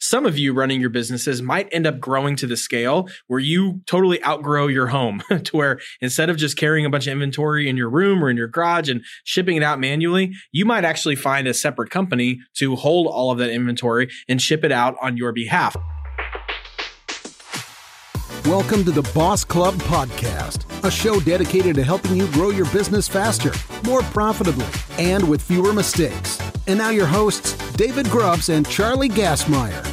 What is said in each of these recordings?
some of you running your businesses might end up growing to the scale where you totally outgrow your home to where instead of just carrying a bunch of inventory in your room or in your garage and shipping it out manually, you might actually find a separate company to hold all of that inventory and ship it out on your behalf. Welcome to the Boss Club Podcast, a show dedicated to helping you grow your business faster, more profitably, and with fewer mistakes. And now your hosts, David Grubbs and Charlie Gassmeyer.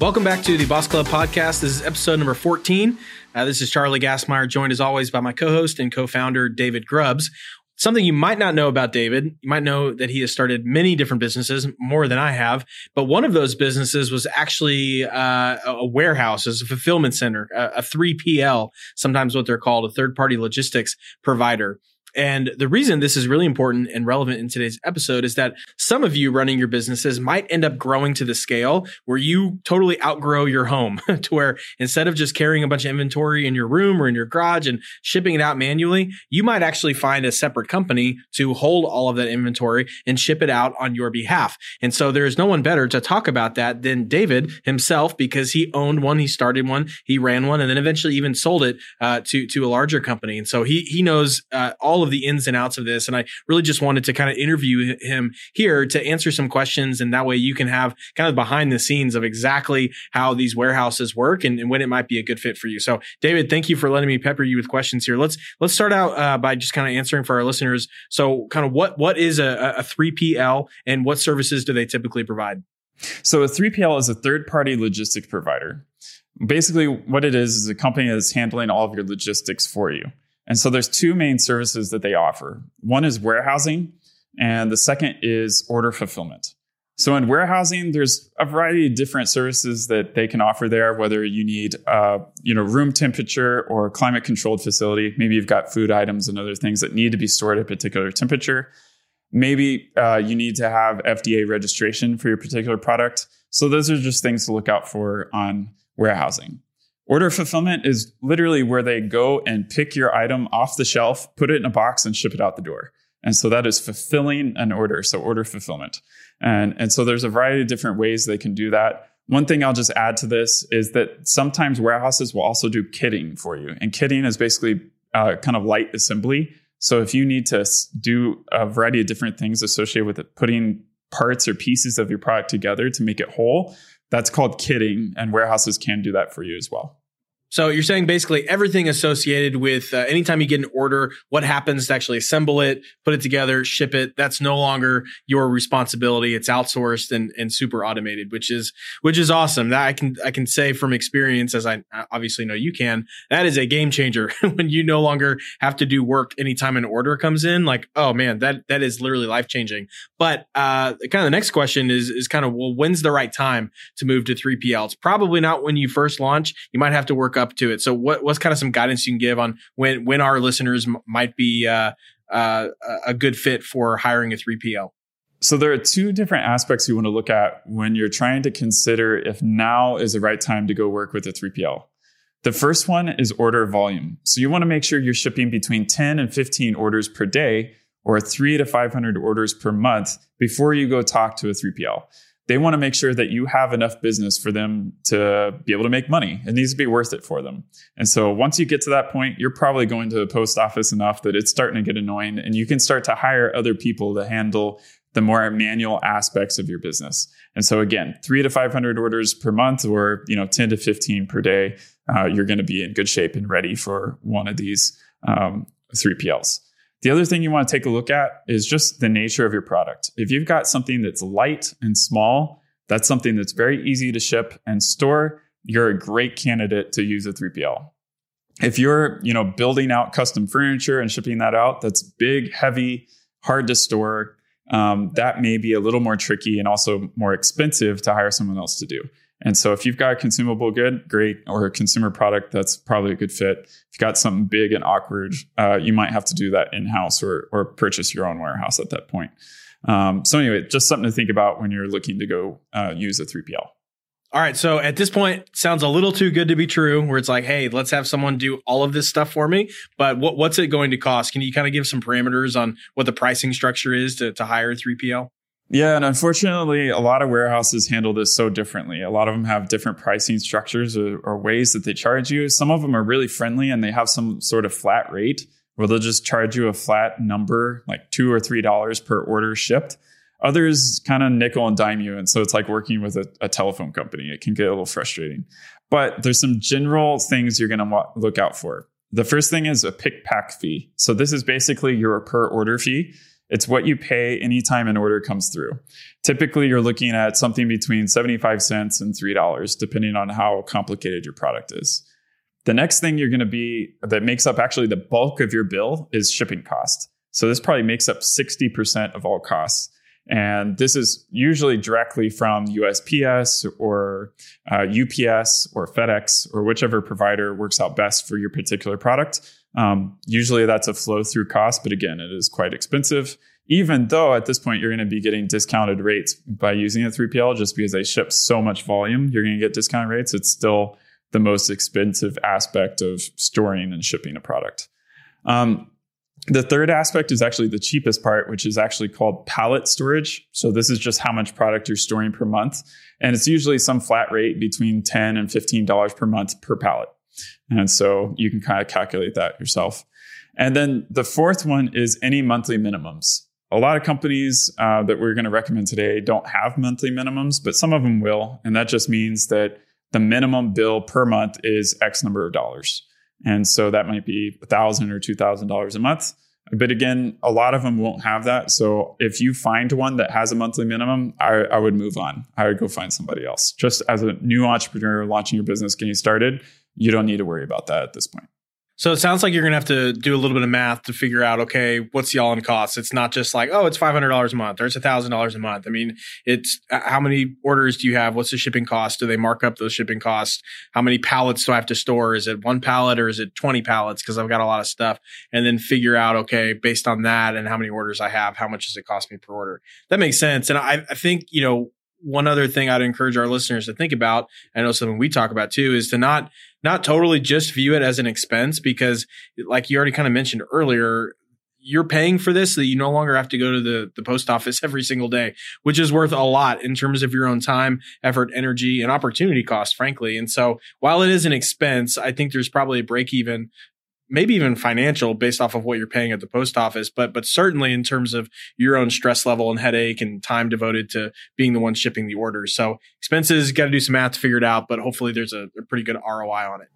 Welcome back to the Boss Club Podcast. This is episode number 14. Uh, this is Charlie Gassmeyer, joined as always by my co-host and co-founder, David Grubbs. Something you might not know about David, you might know that he has started many different businesses, more than I have. But one of those businesses was actually uh, a warehouse, as a fulfillment center, a, a 3PL, sometimes what they're called, a third party logistics provider. And the reason this is really important and relevant in today's episode is that some of you running your businesses might end up growing to the scale where you totally outgrow your home to where instead of just carrying a bunch of inventory in your room or in your garage and shipping it out manually, you might actually find a separate company to hold all of that inventory and ship it out on your behalf. And so there is no one better to talk about that than David himself because he owned one, he started one, he ran one, and then eventually even sold it uh, to to a larger company. And so he he knows uh, all all of the ins and outs of this. And I really just wanted to kind of interview him here to answer some questions. And that way you can have kind of behind the scenes of exactly how these warehouses work and, and when it might be a good fit for you. So David, thank you for letting me pepper you with questions here. Let's, let's start out uh, by just kind of answering for our listeners. So kind of what, what is a, a 3PL and what services do they typically provide? So a 3PL is a third party logistics provider. Basically, what it is is a company that's handling all of your logistics for you. And so there's two main services that they offer. One is warehousing, and the second is order fulfillment. So in warehousing, there's a variety of different services that they can offer there. Whether you need, uh, you know, room temperature or climate controlled facility, maybe you've got food items and other things that need to be stored at a particular temperature. Maybe uh, you need to have FDA registration for your particular product. So those are just things to look out for on warehousing. Order fulfillment is literally where they go and pick your item off the shelf, put it in a box, and ship it out the door. And so that is fulfilling an order. So order fulfillment. And, and so there's a variety of different ways they can do that. One thing I'll just add to this is that sometimes warehouses will also do kitting for you. And kitting is basically uh, kind of light assembly. So if you need to do a variety of different things associated with it, putting parts or pieces of your product together to make it whole, that's called kitting. And warehouses can do that for you as well. So you're saying basically everything associated with uh, anytime you get an order, what happens to actually assemble it, put it together, ship it. That's no longer your responsibility. It's outsourced and, and super automated, which is which is awesome. That I can I can say from experience, as I obviously know you can. That is a game changer when you no longer have to do work anytime an order comes in. Like oh man, that that is literally life changing. But uh, kind of the next question is is kind of well, when's the right time to move to 3PL? It's probably not when you first launch. You might have to work up to it. So what what's kind of some guidance you can give on when when our listeners m- might be uh, uh, a good fit for hiring a 3PL? So there are two different aspects you want to look at when you're trying to consider if now is the right time to go work with a 3PL. The first one is order volume. So you want to make sure you're shipping between 10 and 15 orders per day or 3 to 500 orders per month before you go talk to a 3PL they want to make sure that you have enough business for them to be able to make money. It needs to be worth it for them. And so once you get to that point, you're probably going to the post office enough that it's starting to get annoying and you can start to hire other people to handle the more manual aspects of your business. And so again, three to 500 orders per month or, you know, 10 to 15 per day, uh, you're going to be in good shape and ready for one of these um, 3PLs. The other thing you want to take a look at is just the nature of your product. If you've got something that's light and small, that's something that's very easy to ship and store, you're a great candidate to use a 3PL. If you're, you know, building out custom furniture and shipping that out, that's big, heavy, hard to store. Um, that may be a little more tricky and also more expensive to hire someone else to do. And so if you've got a consumable good, great, or a consumer product, that's probably a good fit. If you've got something big and awkward, uh, you might have to do that in house or, or purchase your own warehouse at that point. Um, so anyway, just something to think about when you're looking to go uh, use a 3PL. All right. So at this point, sounds a little too good to be true. Where it's like, hey, let's have someone do all of this stuff for me. But what, what's it going to cost? Can you kind of give some parameters on what the pricing structure is to, to hire a 3PL? Yeah, and unfortunately, a lot of warehouses handle this so differently. A lot of them have different pricing structures or, or, ways that they charge you. Some of them are really friendly and they have some sort of flat rate where they'll just charge you a flat number, like two or three dollars per order shipped. Others kind of nickel and dime you. And so it's like working with a, a telephone company. It can get a little frustrating. But there's some general things you're going to look out for. The first thing is a pick pack fee. So this is basically your per order fee. It's what you pay anytime an order comes through. Typically, you're looking at something between 75 cents and $3, depending on how complicated your product is. The next thing you're going to be that makes up actually the bulk of your bill is shipping cost. So this probably makes up 60% of all costs. And this is usually directly from USPS or uh, UPS or FedEx or whichever provider works out best for your particular product. Um, usually that's a flow through cost, but again, it is quite expensive. Even though at this point you're going to be getting discounted rates by using a 3PL just because they ship so much volume, you're going to get discounted rates. It's still the most expensive aspect of storing and shipping a product. Um, the third aspect is actually the cheapest part, which is actually called pallet storage. So this is just how much product you're storing per month. And it's usually some flat rate between 10 and $15 per month per pallet. And so you can kind of calculate that yourself. And then the fourth one is any monthly minimums. A lot of companies uh, that we're going to recommend today don't have monthly minimums, but some of them will. And that just means that the minimum bill per month is X number of dollars. And so that might be a thousand or two thousand dollars a month. But again, a lot of them won't have that. So if you find one that has a monthly minimum, I, I would move on. I would go find somebody else. Just as a new entrepreneur launching your business, getting started, you don't need to worry about that at this point. So it sounds like you're going to have to do a little bit of math to figure out, okay, what's the all in cost? It's not just like, oh, it's $500 a month or it's $1,000 a month. I mean, it's uh, how many orders do you have? What's the shipping cost? Do they mark up those shipping costs? How many pallets do I have to store? Is it one pallet or is it 20 pallets? Cause I've got a lot of stuff and then figure out, okay, based on that and how many orders I have, how much does it cost me per order? That makes sense. And I, I think, you know, one other thing I'd encourage our listeners to think about, I know something we talk about too, is to not not totally just view it as an expense because, like you already kind of mentioned earlier, you're paying for this so that you no longer have to go to the, the post office every single day, which is worth a lot in terms of your own time, effort, energy, and opportunity cost, frankly. And so while it is an expense, I think there's probably a break even maybe even financial based off of what you're paying at the post office, but but certainly in terms of your own stress level and headache and time devoted to being the one shipping the orders. So expenses, got to do some math to figure it out, but hopefully there's a, a pretty good ROI on it.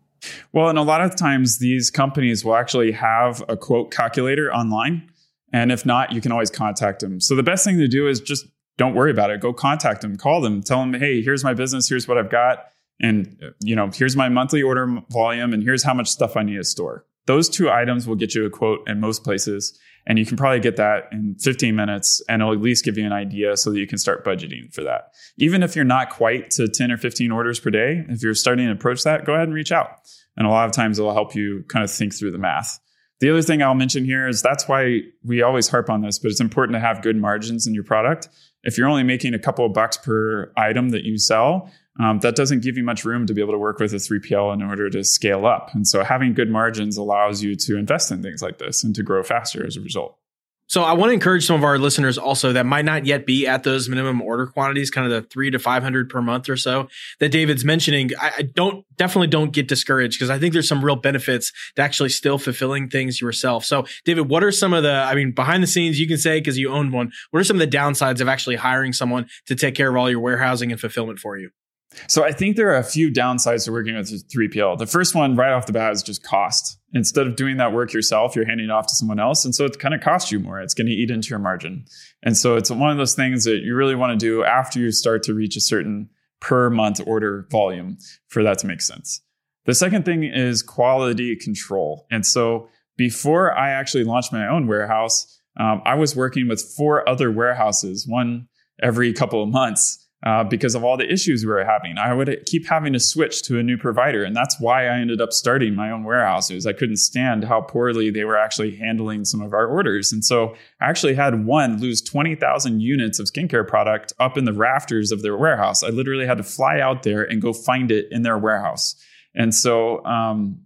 Well, and a lot of times these companies will actually have a quote calculator online. And if not, you can always contact them. So the best thing to do is just don't worry about it. Go contact them, call them, tell them, hey, here's my business, here's what I've got. And uh, you know, here's my monthly order volume, and here's how much stuff I need to store. Those two items will get you a quote in most places. And you can probably get that in 15 minutes and it'll at least give you an idea so that you can start budgeting for that. Even if you're not quite to 10 or 15 orders per day, if you're starting to approach that, go ahead and reach out. And a lot of times it'll help you kind of think through the math. The other thing I'll mention here is that's why we always harp on this, but it's important to have good margins in your product. If you're only making a couple of bucks per item that you sell, um, that doesn't give you much room to be able to work with a 3PL in order to scale up. And so having good margins allows you to invest in things like this and to grow faster as a result. So I want to encourage some of our listeners also that might not yet be at those minimum order quantities, kind of the three to 500 per month or so that David's mentioning. I, I don't definitely don't get discouraged because I think there's some real benefits to actually still fulfilling things yourself. So David, what are some of the, I mean, behind the scenes, you can say, cause you own one, what are some of the downsides of actually hiring someone to take care of all your warehousing and fulfillment for you? So I think there are a few downsides to working with 3PL. The first one right off the bat is just cost. Instead of doing that work yourself, you're handing it off to someone else. And so it kind of costs you more. It's going to eat into your margin. And so it's one of those things that you really want to do after you start to reach a certain per month order volume for that to make sense. The second thing is quality control. And so before I actually launched my own warehouse, um, I was working with four other warehouses, one every couple of months uh, because of all the issues we were having. I would keep having to switch to a new provider. And that's why I ended up starting my own warehouses. I couldn't stand how poorly they were actually handling some of our orders. And so I actually had one lose 20,000 units of skincare product up in the rafters of their warehouse. I literally had to fly out there and go find it in their warehouse. And so, um,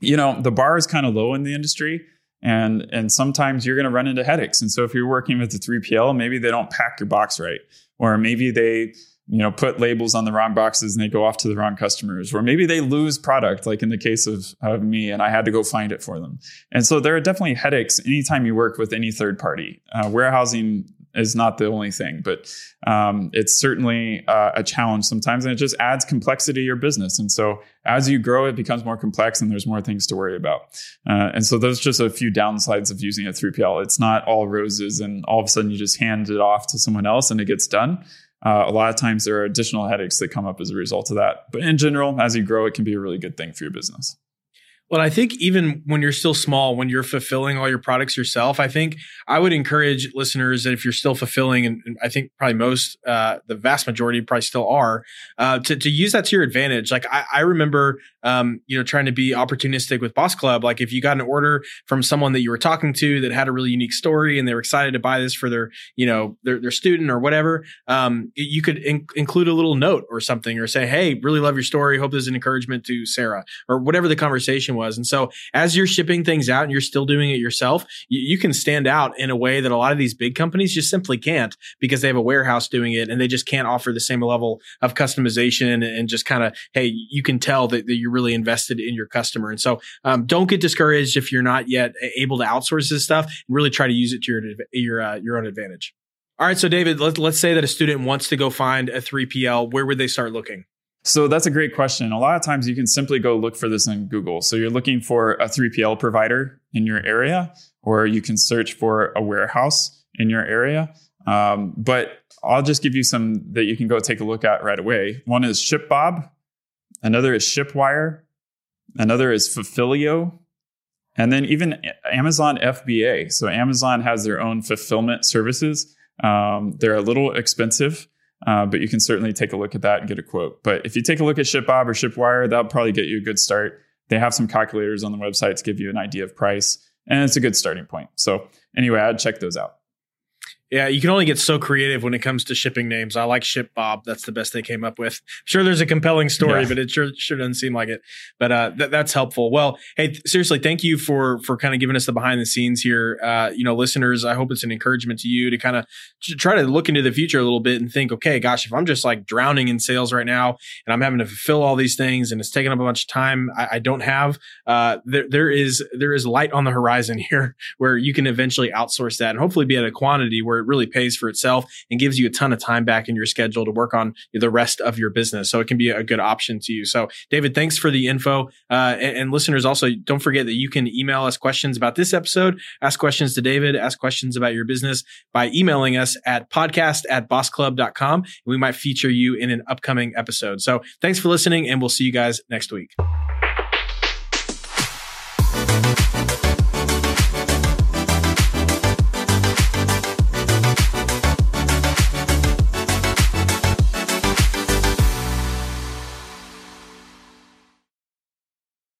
you know, the bar is kind of low in the industry. And, and sometimes you're going to run into headaches. And so if you're working with the 3PL, maybe they don't pack your box right, or maybe they you know put labels on the wrong boxes and they go off to the wrong customers. Or maybe they lose product like in the case of, of me and i had to go find it for them. And so there are definitely headaches anytime you work with any third party. Uh, warehousing is not the only thing, but um, it's certainly uh, a challenge sometimes, and it just adds complexity to your business. And so, as you grow, it becomes more complex, and there's more things to worry about. Uh, and so, those just a few downsides of using a 3PL. It's not all roses, and all of a sudden you just hand it off to someone else, and it gets done. Uh, a lot of times there are additional headaches that come up as a result of that. But in general, as you grow, it can be a really good thing for your business. Well, I think even when you're still small, when you're fulfilling all your products yourself, I think I would encourage listeners that if you're still fulfilling, and, and I think probably most, uh, the vast majority probably still are, uh, to, to use that to your advantage. Like I, I remember, um, you know, trying to be opportunistic with Boss Club. Like if you got an order from someone that you were talking to that had a really unique story and they were excited to buy this for their, you know, their, their student or whatever, um, you could in- include a little note or something or say, Hey, really love your story. Hope this is an encouragement to Sarah or whatever the conversation was. And so as you're shipping things out and you're still doing it yourself, you, you, can stand out in a way that a lot of these big companies just simply can't because they have a warehouse doing it and they just can't offer the same level of customization and just kind of, hey, you can tell that, that, you're really invested in your customer. And so um, don't get discouraged if you're not yet able to outsource this stuff and really try to use it to your, your, uh, your own advantage. All right. So David, let, let's say that a student wants to go find a 3PL. Where would they start looking? So that's a great question. A lot of times you can simply go look for this in Google. So you're looking for a 3PL provider in your area, or you can search for a warehouse in your area. Um, but I'll just give you some that you can go take a look at right away. One is ShipBob, another is ShipWire, another is Fulfillio, and then even Amazon FBA. So Amazon has their own fulfillment services. Um, they're a little expensive. Uh, but you can certainly take a look at that and get a quote. But if you take a look at ShipBob or ShipWire, that'll probably get you a good start. They have some calculators on the website to give you an idea of price, and it's a good starting point. So anyway, I'd check those out. Yeah, you can only get so creative when it comes to shipping names. I like Ship Bob. That's the best they came up with. sure, there's a compelling story, yeah. but it sure sure doesn't seem like it. But uh, th- that's helpful. Well, hey, th- seriously, thank you for for kind of giving us the behind the scenes here. Uh, you know, listeners, I hope it's an encouragement to you to kind of try to look into the future a little bit and think, okay, gosh, if I'm just like drowning in sales right now and I'm having to fulfill all these things and it's taking up a bunch of time I, I don't have, uh, there there is there is light on the horizon here where you can eventually outsource that and hopefully be at a quantity where it really pays for itself and gives you a ton of time back in your schedule to work on the rest of your business. So it can be a good option to you. So David, thanks for the info. Uh, and, and, listeners also don't forget that you can email us questions about this episode, ask questions to David, ask questions about your business by emailing us at podcast at bossclub.com. And we might feature you in an upcoming episode. So thanks for listening and we'll see you guys next week.